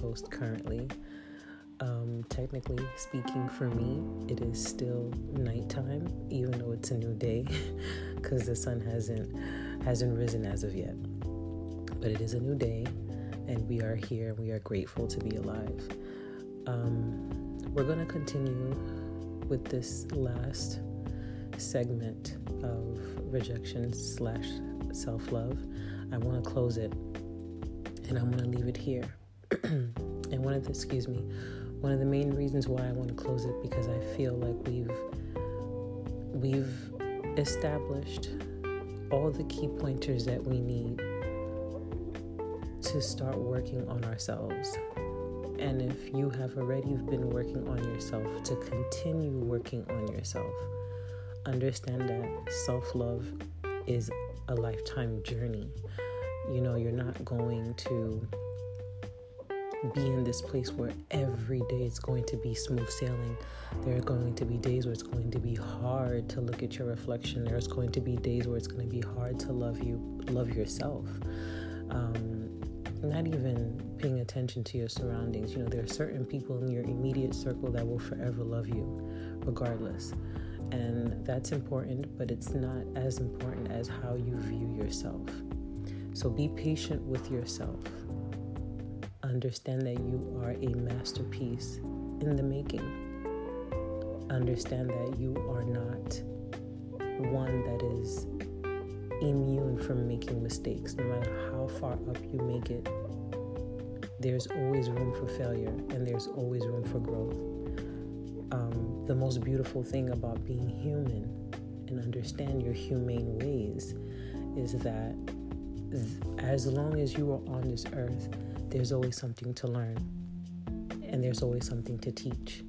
Coast currently. Um, technically speaking, for me, it is still nighttime, even though it's a new day, because the sun hasn't hasn't risen as of yet. But it is a new day, and we are here. And we are grateful to be alive. Um, we're gonna continue with this last segment of rejection slash self love. I want to close it, and I'm gonna leave it here. and one of the excuse me one of the main reasons why I want to close it because I feel like we've we've established all the key pointers that we need to start working on ourselves. And if you have already been working on yourself, to continue working on yourself. Understand that self love is a lifetime journey. You know, you're not going to be in this place where every day it's going to be smooth sailing. There are going to be days where it's going to be hard to look at your reflection. There's going to be days where it's going to be hard to love you, love yourself. Um, not even paying attention to your surroundings. You know, there are certain people in your immediate circle that will forever love you, regardless. And that's important, but it's not as important as how you view yourself. So be patient with yourself Understand that you are a masterpiece in the making. Understand that you are not one that is immune from making mistakes. No matter how far up you make it, there's always room for failure and there's always room for growth. Um, the most beautiful thing about being human and understand your humane ways is that as long as you are on this earth, there's always something to learn and there's always something to teach.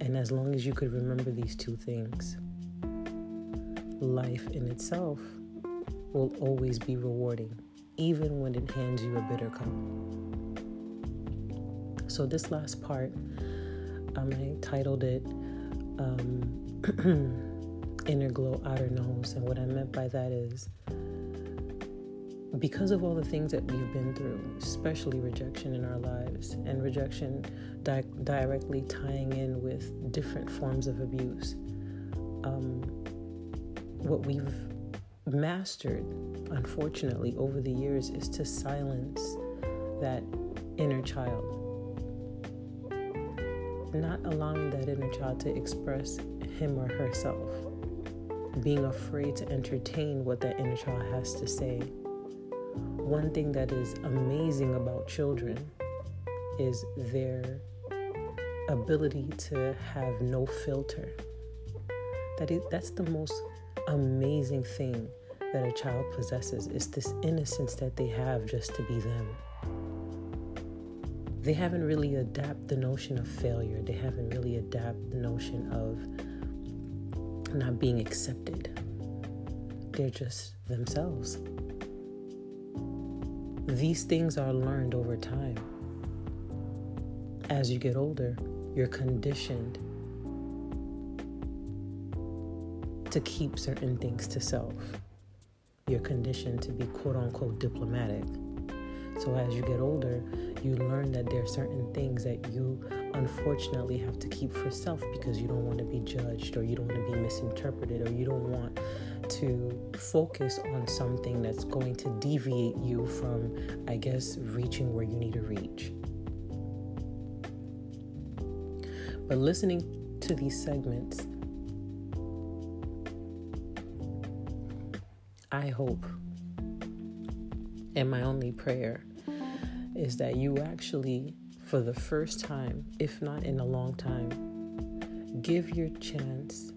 And as long as you could remember these two things, life in itself will always be rewarding, even when it hands you a bitter cup. So, this last part, um, I titled it um, Inner Glow, Outer Knows. And what I meant by that is because of all the things that we've been through, especially rejection in our lives, and rejection di- directly tying in with different forms of abuse, um, what we've mastered, unfortunately, over the years is to silence that inner child. Not allowing that inner child to express him or herself. Being afraid to entertain what that inner child has to say one thing that is amazing about children is their ability to have no filter. That is, that's the most amazing thing that a child possesses is this innocence that they have just to be them. They haven't really adapted the notion of failure. They haven't really adapted the notion of not being accepted. They're just themselves. These things are learned over time. As you get older, you're conditioned to keep certain things to self. You're conditioned to be quote unquote diplomatic. So as you get older, you learn that there are certain things that you unfortunately have to keep for self because you don't want to be judged or you don't want to be misinterpreted or you don't want to focus on something that's going to deviate you from, I guess, reaching where you need to reach. But listening to these segments, I hope, and my only prayer is that you actually, for the first time, if not in a long time, give your chance,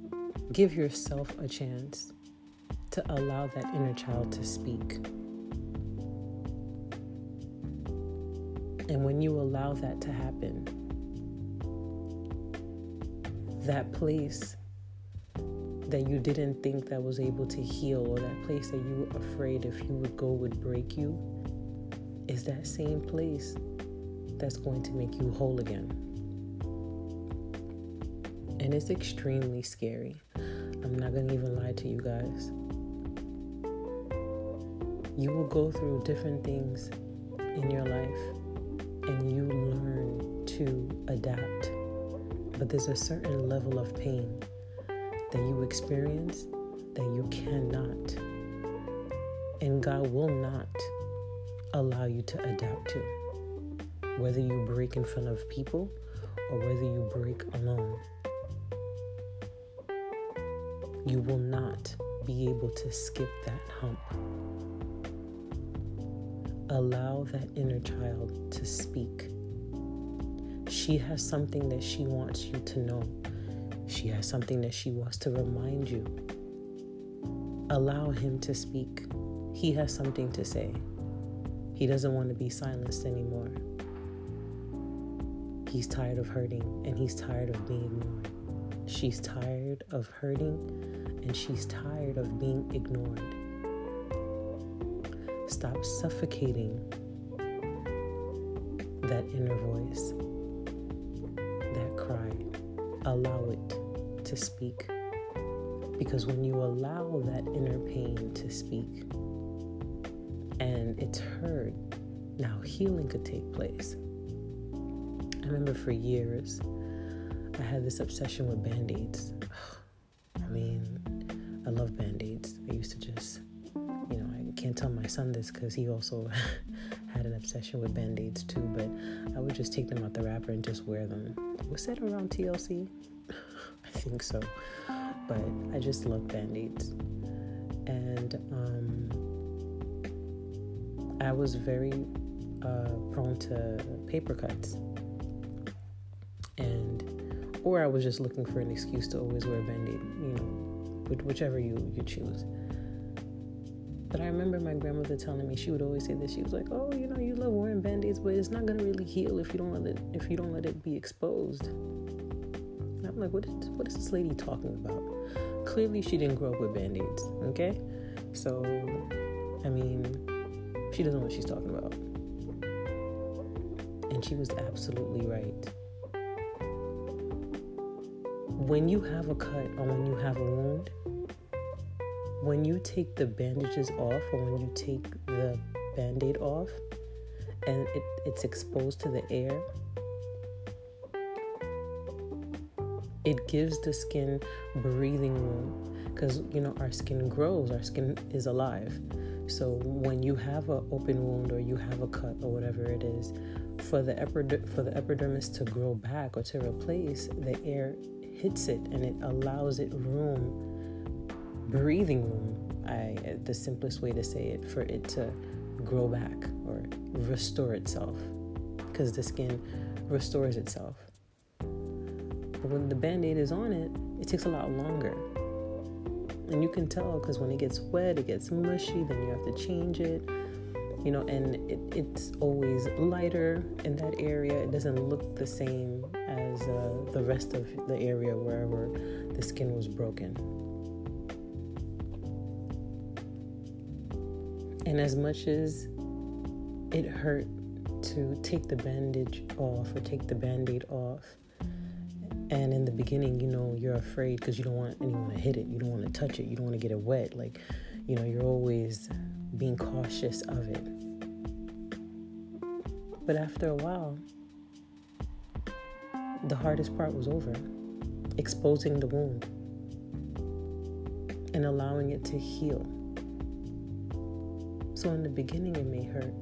give yourself a chance to allow that inner child to speak. And when you allow that to happen, that place that you didn't think that was able to heal or that place that you were afraid if you would go would break you is that same place that's going to make you whole again. And it's extremely scary. I'm not going to even lie to you guys you will go through different things in your life and you learn to adapt. But there's a certain level of pain that you experience that you cannot and God will not allow you to adapt to. Whether you break in front of people or whether you break alone, you will not be able to skip that hump. Allow that inner child to speak. She has something that she wants you to know. She has something that she wants to remind you. Allow him to speak. He has something to say. He doesn't want to be silenced anymore. He's tired of hurting and he's tired of being ignored. She's tired of hurting and she's tired of being ignored. Stop suffocating that inner voice, that cry. Allow it to speak. Because when you allow that inner pain to speak and it's heard, now healing could take place. I remember for years, I had this obsession with band aids. I mean, I love band aids. I used to just, you know, I can't tell my son this because he also had an obsession with band aids too, but I would just take them out the wrapper and just wear them. Was that around TLC? I think so. But I just love band aids. And um, I was very uh, prone to paper cuts or I was just looking for an excuse to always wear a band-aid, you know, whichever you you choose. But I remember my grandmother telling me she would always say this. She was like, "Oh, you know, you love wearing band-aids, but it's not gonna really heal if you don't let it if you don't let it be exposed." And I'm like, "What is what is this lady talking about?" Clearly, she didn't grow up with band-aids. Okay, so I mean, she doesn't know what she's talking about, and she was absolutely right when you have a cut or when you have a wound, when you take the bandages off or when you take the band aid off and it, it's exposed to the air, it gives the skin breathing room because you know our skin grows, our skin is alive. So when you have an open wound or you have a cut or whatever it is, for the epid- for the epidermis to grow back or to replace, the air hits it and it allows it room, breathing room. I the simplest way to say it for it to grow back or restore itself because the skin restores itself. But when the band-aid is on it, it takes a lot longer. And you can tell because when it gets wet, it gets mushy, then you have to change it you know, and it, it's always lighter in that area. It doesn't look the same as uh, the rest of the area wherever the skin was broken. And as much as it hurt to take the bandage off or take the band aid off, and in the beginning, you know, you're afraid because you don't want anyone to hit it, you don't want to touch it, you don't want to get it wet. Like, you know, you're always being cautious of it. But after a while, the hardest part was over exposing the wound and allowing it to heal. So, in the beginning, it may hurt.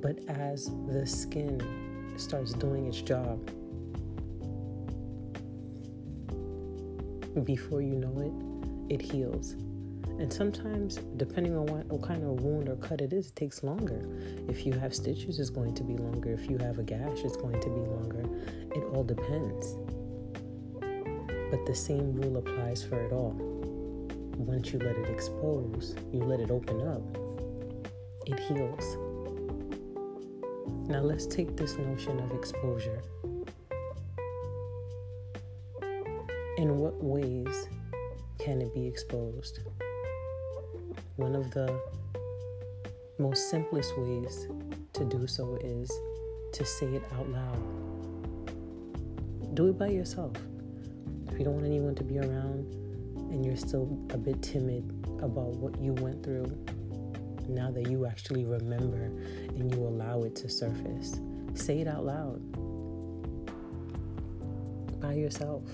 But as the skin starts doing its job, before you know it, it heals. And sometimes, depending on what, what, kind of wound or cut it is, it takes longer. If you have stitches, it's going to be longer. If you have a gash, it's going to be longer. It all depends. But the same rule applies for it all. Once you let it expose, you let it open up, it heals. Now, let's take this notion of exposure. In what ways can it be exposed? One of the most simplest ways to do so is to say it out loud. Do it by yourself. If you don't want anyone to be around and you're still a bit timid about what you went through, now that you actually remember and you allow it to surface. Say it out loud by yourself.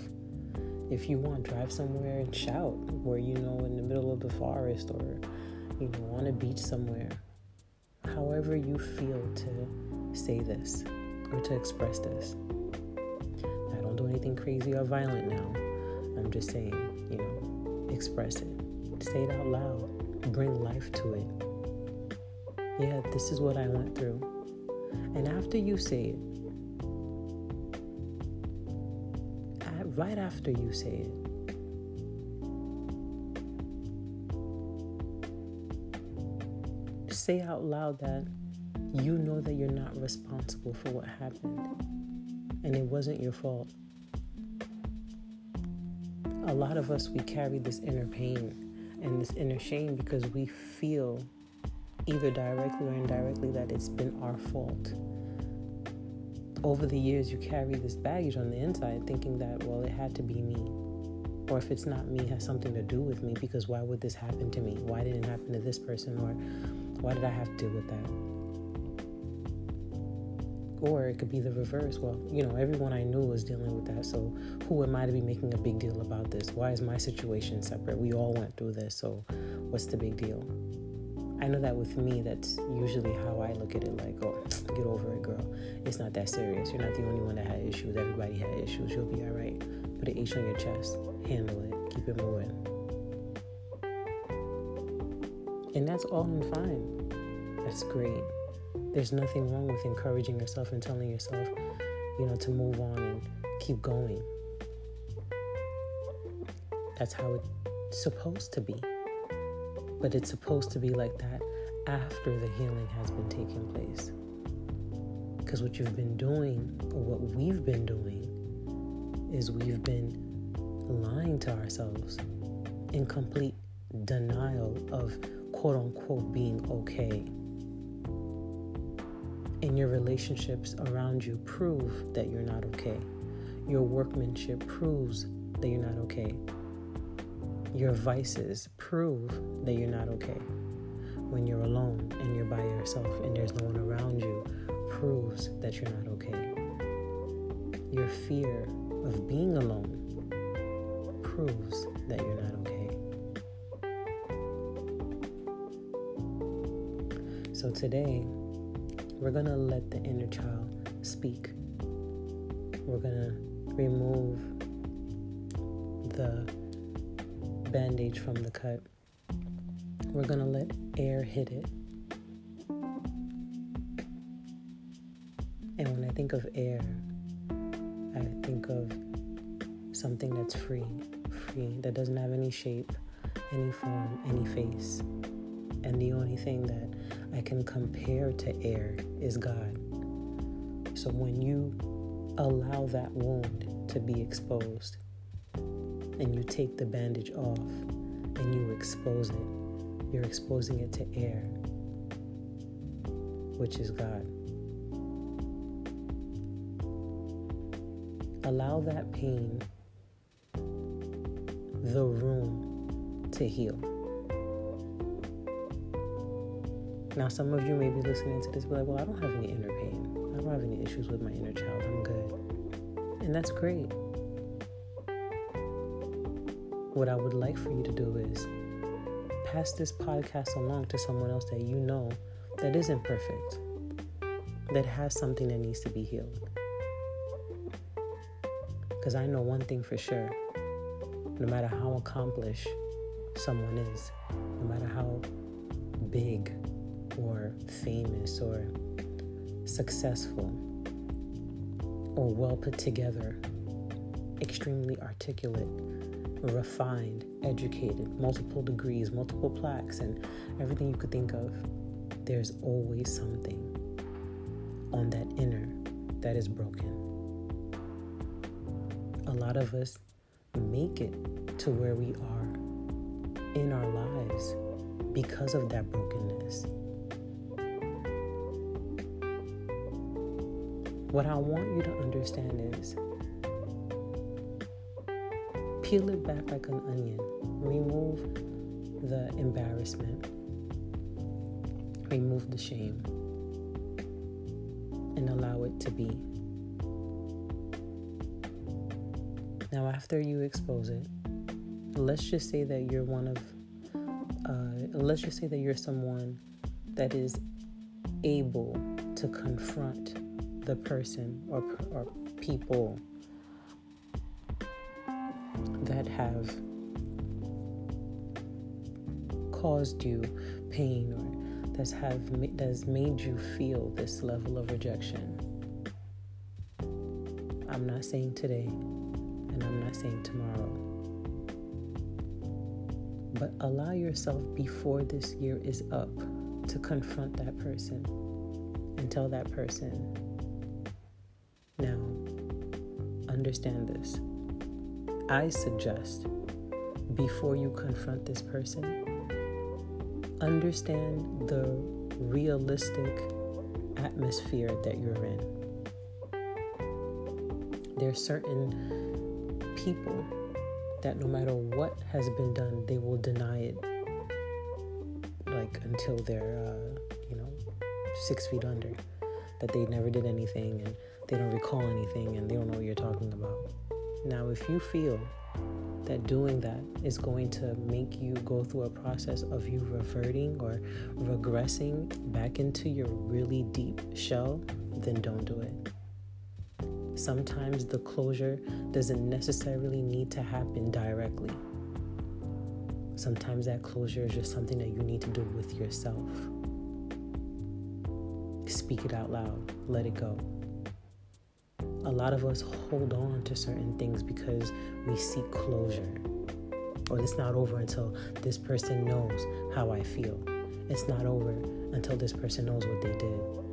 If you want, drive somewhere and shout where you know in the middle of the forest or you know on a beach somewhere. However you feel to say this or to express this. I don't do anything crazy or violent now. I'm just saying, you know, express it. Say it out loud. Bring life to it. Yeah, this is what I went through. And after you say it, right after you say it, say out loud that you know that you're not responsible for what happened and it wasn't your fault. A lot of us, we carry this inner pain and this inner shame because we feel either directly or indirectly that it's been our fault. Over the years, you carry this baggage on the inside thinking that, well, it had to be me. Or if it's not me, it has something to do with me because why would this happen to me? Why didn't it happen to this person? Or why did I have to deal with that? Or it could be the reverse. Well, you know, everyone I knew was dealing with that. So who am I to be making a big deal about this? Why is my situation separate? We all went through this. So what's the big deal? I know that with me, that's usually how I look at it like, oh, get over it. It's not that serious. You're not the only one that had issues. Everybody had issues. You'll be all right. Put an H on your chest. Handle it. Keep it moving. And that's all and fine. That's great. There's nothing wrong with encouraging yourself and telling yourself, you know, to move on and keep going. That's how it's supposed to be. But it's supposed to be like that after the healing has been taking place. Because what you've been doing, or what we've been doing, is we've been lying to ourselves in complete denial of quote unquote being okay and your relationships around you prove that you're not okay. Your workmanship proves that you're not okay. Your vices prove that you're not okay. When you're alone and you're by yourself and there's no one around you, proves that you're not okay. Your fear of being alone proves that you're not okay. So today, we're going to let the inner child speak. We're going to remove the bandage from the cut. We're going to let air hit it. Think of air, I think of something that's free, free, that doesn't have any shape, any form, any face. And the only thing that I can compare to air is God. So when you allow that wound to be exposed and you take the bandage off and you expose it, you're exposing it to air, which is God. Allow that pain the room to heal. Now, some of you may be listening to this, be like, well, I don't have any inner pain. I don't have any issues with my inner child. I'm good. And that's great. What I would like for you to do is pass this podcast along to someone else that you know that isn't perfect, that has something that needs to be healed. Because I know one thing for sure no matter how accomplished someone is, no matter how big or famous or successful or well put together, extremely articulate, refined, educated, multiple degrees, multiple plaques, and everything you could think of, there's always something on that inner that is broken. A lot of us make it to where we are in our lives because of that brokenness. What I want you to understand is peel it back like an onion, remove the embarrassment, remove the shame, and allow it to be. After you expose it, let's just say that you're one of, uh, let's just say that you're someone that is able to confront the person or, or people that have caused you pain or that's have that's made you feel this level of rejection. I'm not saying today and I'm not saying tomorrow. But allow yourself before this year is up to confront that person and tell that person, now, understand this. I suggest before you confront this person, understand the realistic atmosphere that you're in. There are certain people that no matter what has been done, they will deny it like until they're, uh, you know, six feet under. That they never did anything and they don't recall anything and they don't know what you're talking about. Now, if you feel that doing that is going to make you go through a process of you reverting or regressing back into your really deep shell, then don't do it. Sometimes the closure doesn't necessarily need to happen directly. Sometimes that closure is just something that you need to do with yourself. Speak it out loud, let it go a lot of us hold on to certain things because we seek closure. Or it's not over until this person knows how I feel. It's not over until this person knows what they did.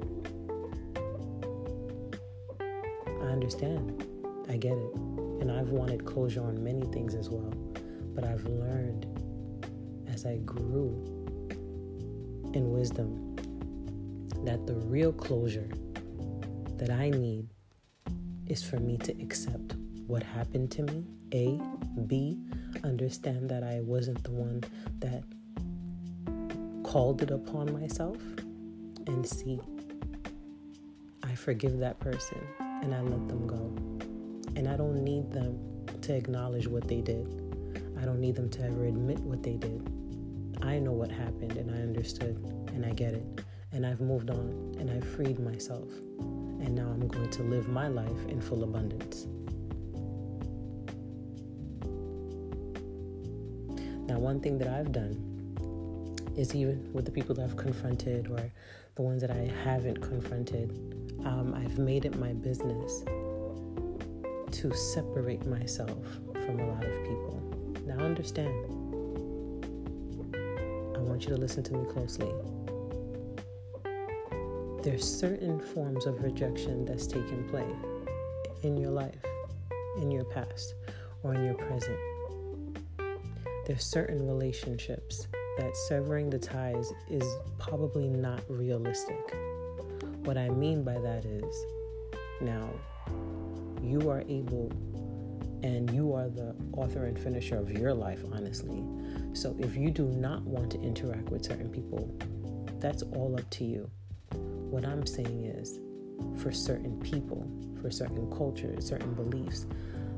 Understand. I get it. And I've wanted closure on many things as well. But I've learned as I grew in wisdom that the real closure that I need is for me to accept what happened to me. A. B. Understand that I wasn't the one that called it upon myself. And C. I forgive that person and I let them go. And I don't need them to acknowledge what they did. I don't need them to ever admit what they did. I know what happened and I understood and I get it. And I've moved on and I've freed myself and now I'm going to live my life in full abundance. Now, one thing that I've done is even with the people that I've confronted or the ones that I haven't confronted, um, I've made it my business to separate myself from a lot of people. Now, understand, I want you to listen to me closely there's certain forms of rejection that's taken place in your life, in your past, or in your present. There's certain relationships that severing the ties is probably not realistic. What I mean by that is now you are able and you are the author and finisher of your life, honestly. So if you do not want to interact with certain people, that's all up to you. What I'm saying is, for certain people, for certain cultures, certain beliefs,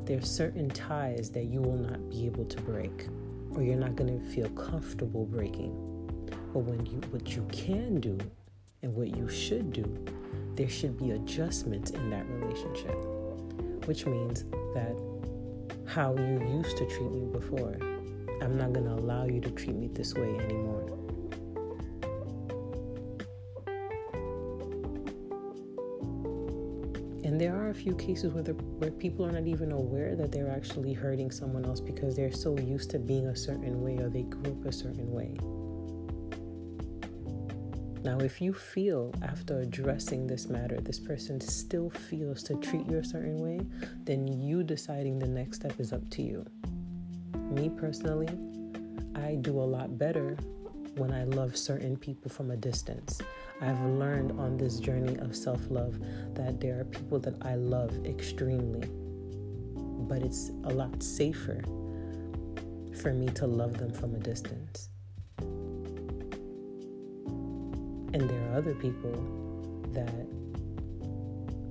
there are certain ties that you will not be able to break, or you're not going to feel comfortable breaking. But when you, what you can do, and what you should do, there should be adjustments in that relationship, which means that how you used to treat me before, I'm not going to allow you to treat me this way anymore. And there are a few cases where, where people are not even aware that they're actually hurting someone else because they're so used to being a certain way or they grew up a certain way. Now, if you feel after addressing this matter, this person still feels to treat you a certain way, then you deciding the next step is up to you. Me personally, I do a lot better when I love certain people from a distance. I've learned on this journey of self love that there are people that I love extremely, but it's a lot safer for me to love them from a distance. And there are other people that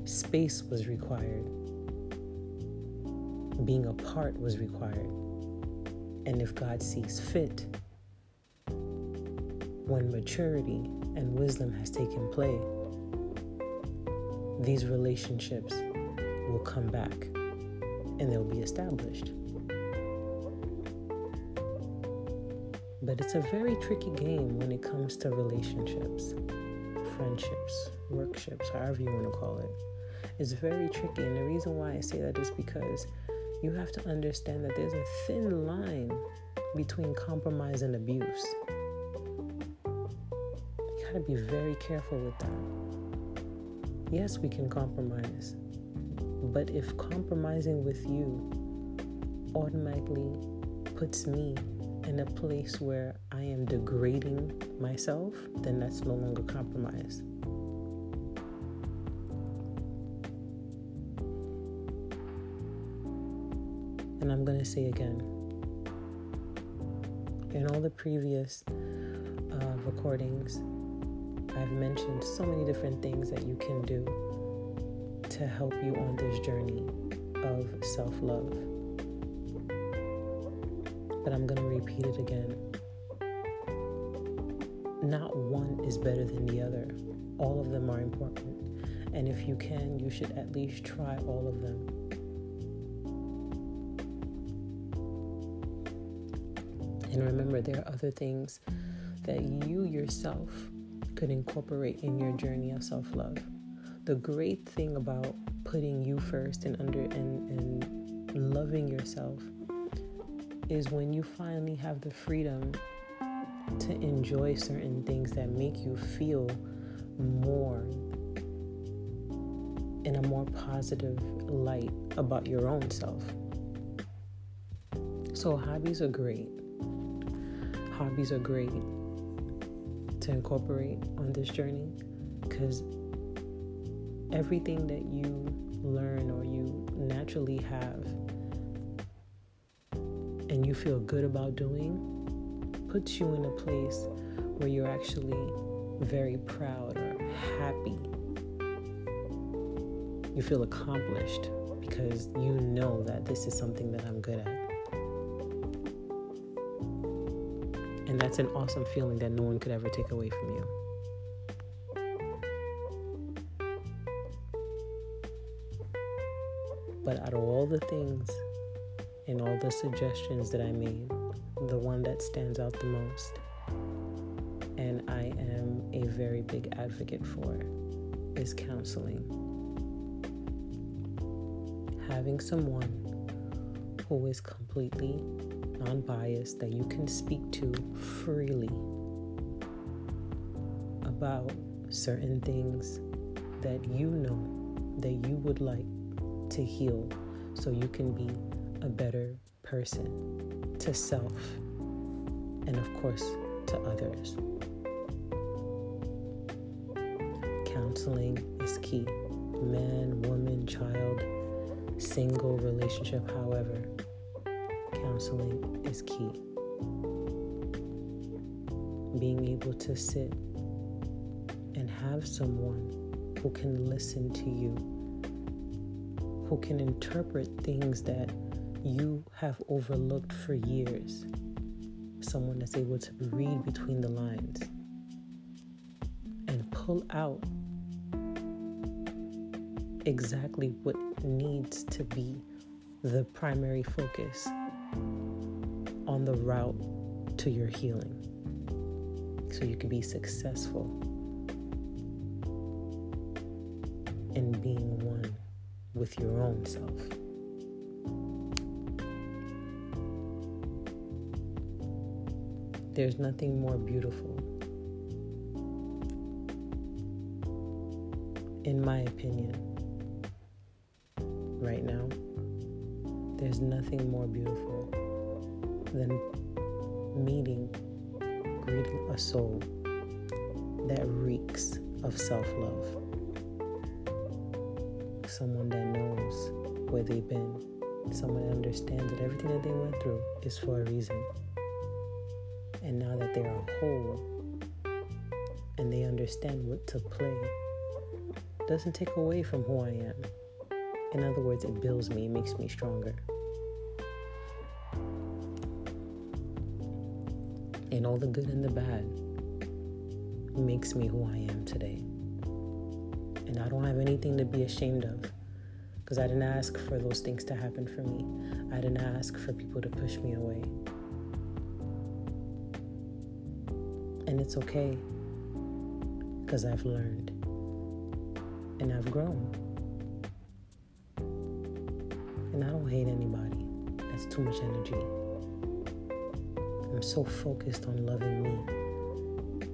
space was required, being apart was required. And if God sees fit, when maturity and wisdom has taken play, these relationships will come back and they'll be established. But it's a very tricky game when it comes to relationships, friendships, workships, however you want to call it. It's very tricky. And the reason why I say that is because you have to understand that there's a thin line between compromise and abuse. You gotta be very careful with that. Yes, we can compromise, but if compromising with you automatically puts me in a place where I am degrading myself, then that's no longer compromise. And I'm going to say again in all the previous uh, recordings, I've mentioned so many different things that you can do to help you on this journey of self love but I'm going to repeat it again. Not one is better than the other, all of them are important. And if you can, you should at least try all of them. And remember, there are other things that you yourself could incorporate in your journey of self love. The great thing about putting you first and under and, and loving yourself is when you finally have the freedom to enjoy certain things that make you feel more in a more positive light about your own self. So, hobbies are great. Hobbies are great to incorporate on this journey because everything that you learn or you naturally have and you feel good about doing puts you in a place where you're actually very proud or happy. You feel accomplished because you know that this is something that I'm good at. And that's an awesome feeling that no one could ever take away from you. But out of all the things in all the suggestions that I made, the one that stands out the most, and I am a very big advocate for, is counseling. Having someone who is completely non biased that you can speak to freely about certain things that you know that you would like to heal so you can be a better person to self and, of course, to others. Counseling is key. Man, woman, child, single relationship, however, counseling is key. Being able to sit and have someone who can listen to you, who can interpret things that you have overlooked for years. Someone that's able to read between the lines and pull out exactly what needs to be the primary focus on the route to your healing so you can be successful in being one with your own self. There's nothing more beautiful, in my opinion, right now. There's nothing more beautiful than meeting, greeting a soul that reeks of self love. Someone that knows where they've been, someone that understands that everything that they went through is for a reason. And now that they are whole, and they understand what to play doesn't take away from who I am. In other words, it builds me, it makes me stronger. And all the good and the bad makes me who I am today. And I don't have anything to be ashamed of because I didn't ask for those things to happen for me. I didn't ask for people to push me away. And it's okay because I've learned and I've grown. And I don't hate anybody. That's too much energy. I'm so focused on loving me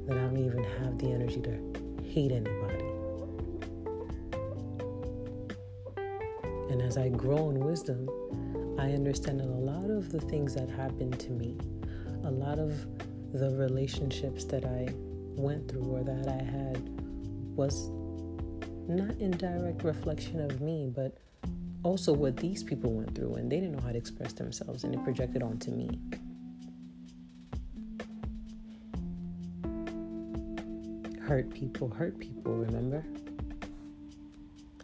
that I don't even have the energy to hate anybody. And as I grow in wisdom, I understand that a lot of the things that happened to me, a lot of the relationships that I went through or that I had was not in direct reflection of me, but also what these people went through and they didn't know how to express themselves and it projected onto me. Hurt people, hurt people, remember?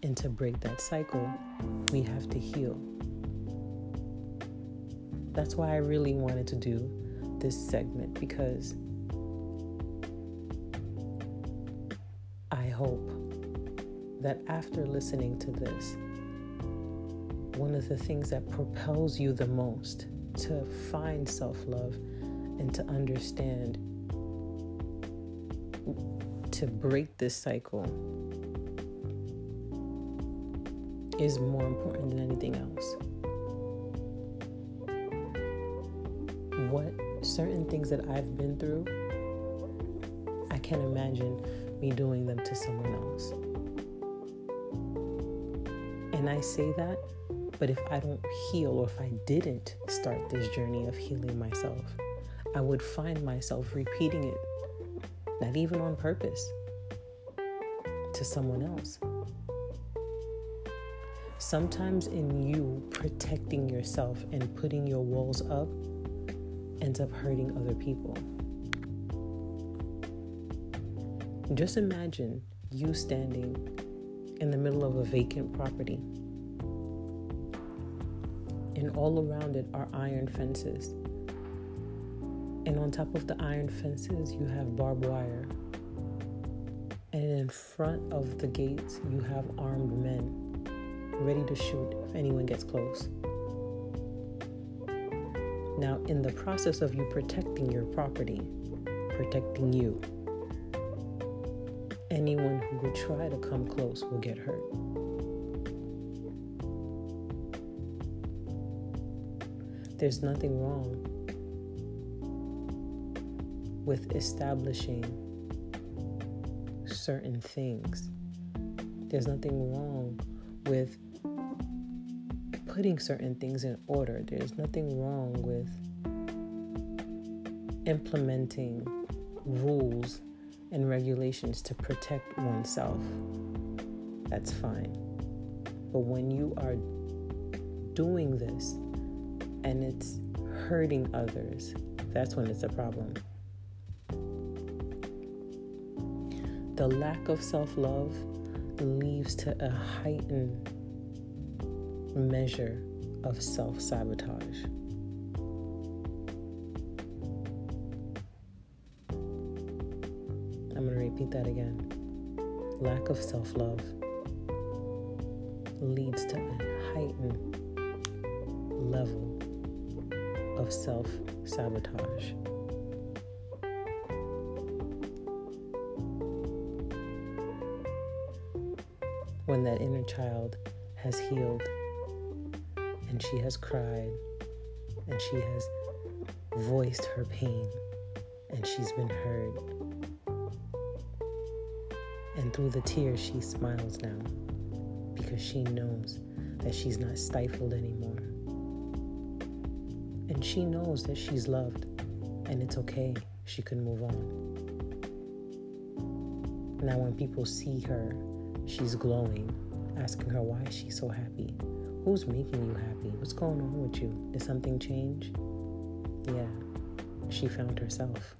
And to break that cycle, we have to heal. That's why I really wanted to do this segment because I hope that after listening to this, one of the things that propels you the most to find self love and to understand, to break this cycle, is more important than anything else. Certain things that I've been through, I can't imagine me doing them to someone else. And I say that, but if I don't heal or if I didn't start this journey of healing myself, I would find myself repeating it, not even on purpose, to someone else. Sometimes in you protecting yourself and putting your walls up ends up hurting other people. Just imagine you standing in the middle of a vacant property, and all around it are iron fences. And on top of the iron fences, you have barbed wire. And in front of the gates, you have armed men ready to shoot if anyone gets close. Now, in the process of you protecting your property, protecting you, anyone who would try to come close will get hurt. There's nothing wrong with establishing certain things. There's nothing wrong with putting certain things in order. There's nothing wrong with implementing rules and regulations to protect oneself. That's fine. But when you are doing this and it's hurting others, that's when it's a problem. The lack of self love leads to a heightened measure of self sabotage. I'm going to repeat that again. Lack of self love leads to a heightened level of self sabotage. When that inner child has healed and she has cried and she has voiced her pain and she's been heard. And through the tears, she smiles now because she knows that she's not stifled anymore. And she knows that she's loved and it's okay. She can move on. Now, when people see her, she's glowing, asking her why she's so happy. Who's making you happy? What's going on with you? Did something change? Yeah, she found herself.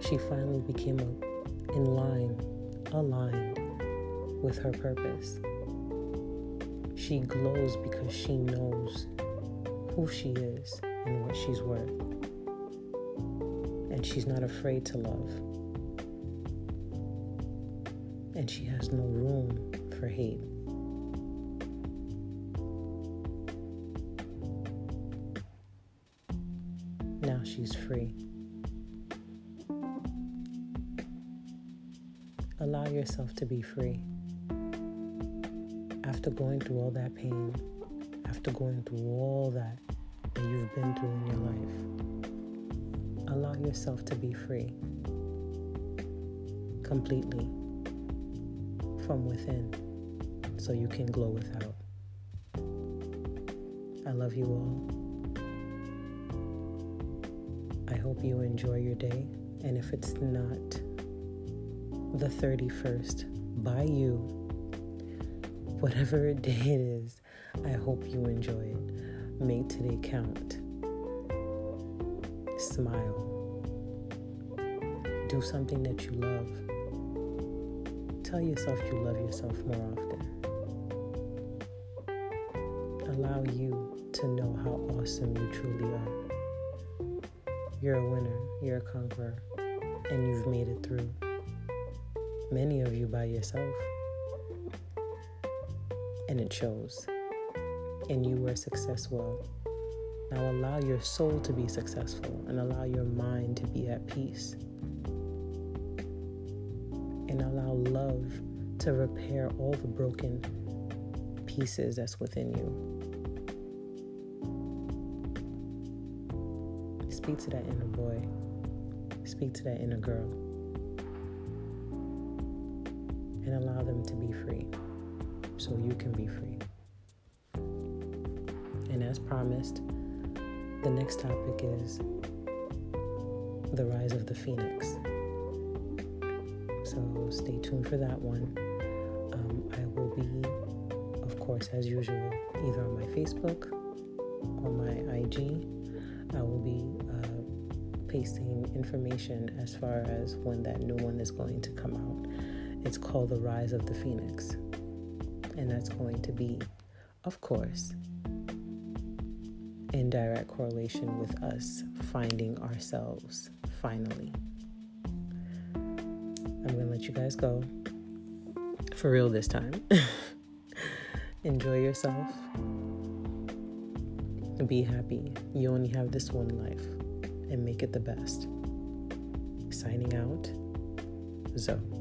She finally became in line, aligned with her purpose. She glows because she knows who she is and what she's worth. And she's not afraid to love. And she has no room for hate. Now she's free. Allow yourself to be free. After going through all that pain, after going through all that that you've been through in your life, allow yourself to be free completely from within so you can glow without. I love you all. I hope you enjoy your day. And if it's not the 31st by you, whatever day it is, I hope you enjoy it. Make today count. Smile. Do something that you love. Tell yourself you love yourself more often. Allow you to know how awesome you truly are. You're a winner, you're a conqueror, and you've made it through. Many of you by yourself. And it shows. And you were successful. Now allow your soul to be successful and allow your mind to be at peace and allow love to repair all the broken pieces that's within you. Speak to that inner boy, speak to that inner girl, and allow them to be free so you can be free. And as promised, the next topic is the rise of the phoenix. So stay tuned for that one. Um, I will be, of course, as usual, either on my Facebook or my IG. I will be uh, pasting information as far as when that new one is going to come out. It's called The Rise of the Phoenix. And that's going to be, of course, in direct correlation with us finding ourselves finally. Let you guys go. For real this time. Enjoy yourself. Be happy. You only have this one life and make it the best. Signing out, Zoe.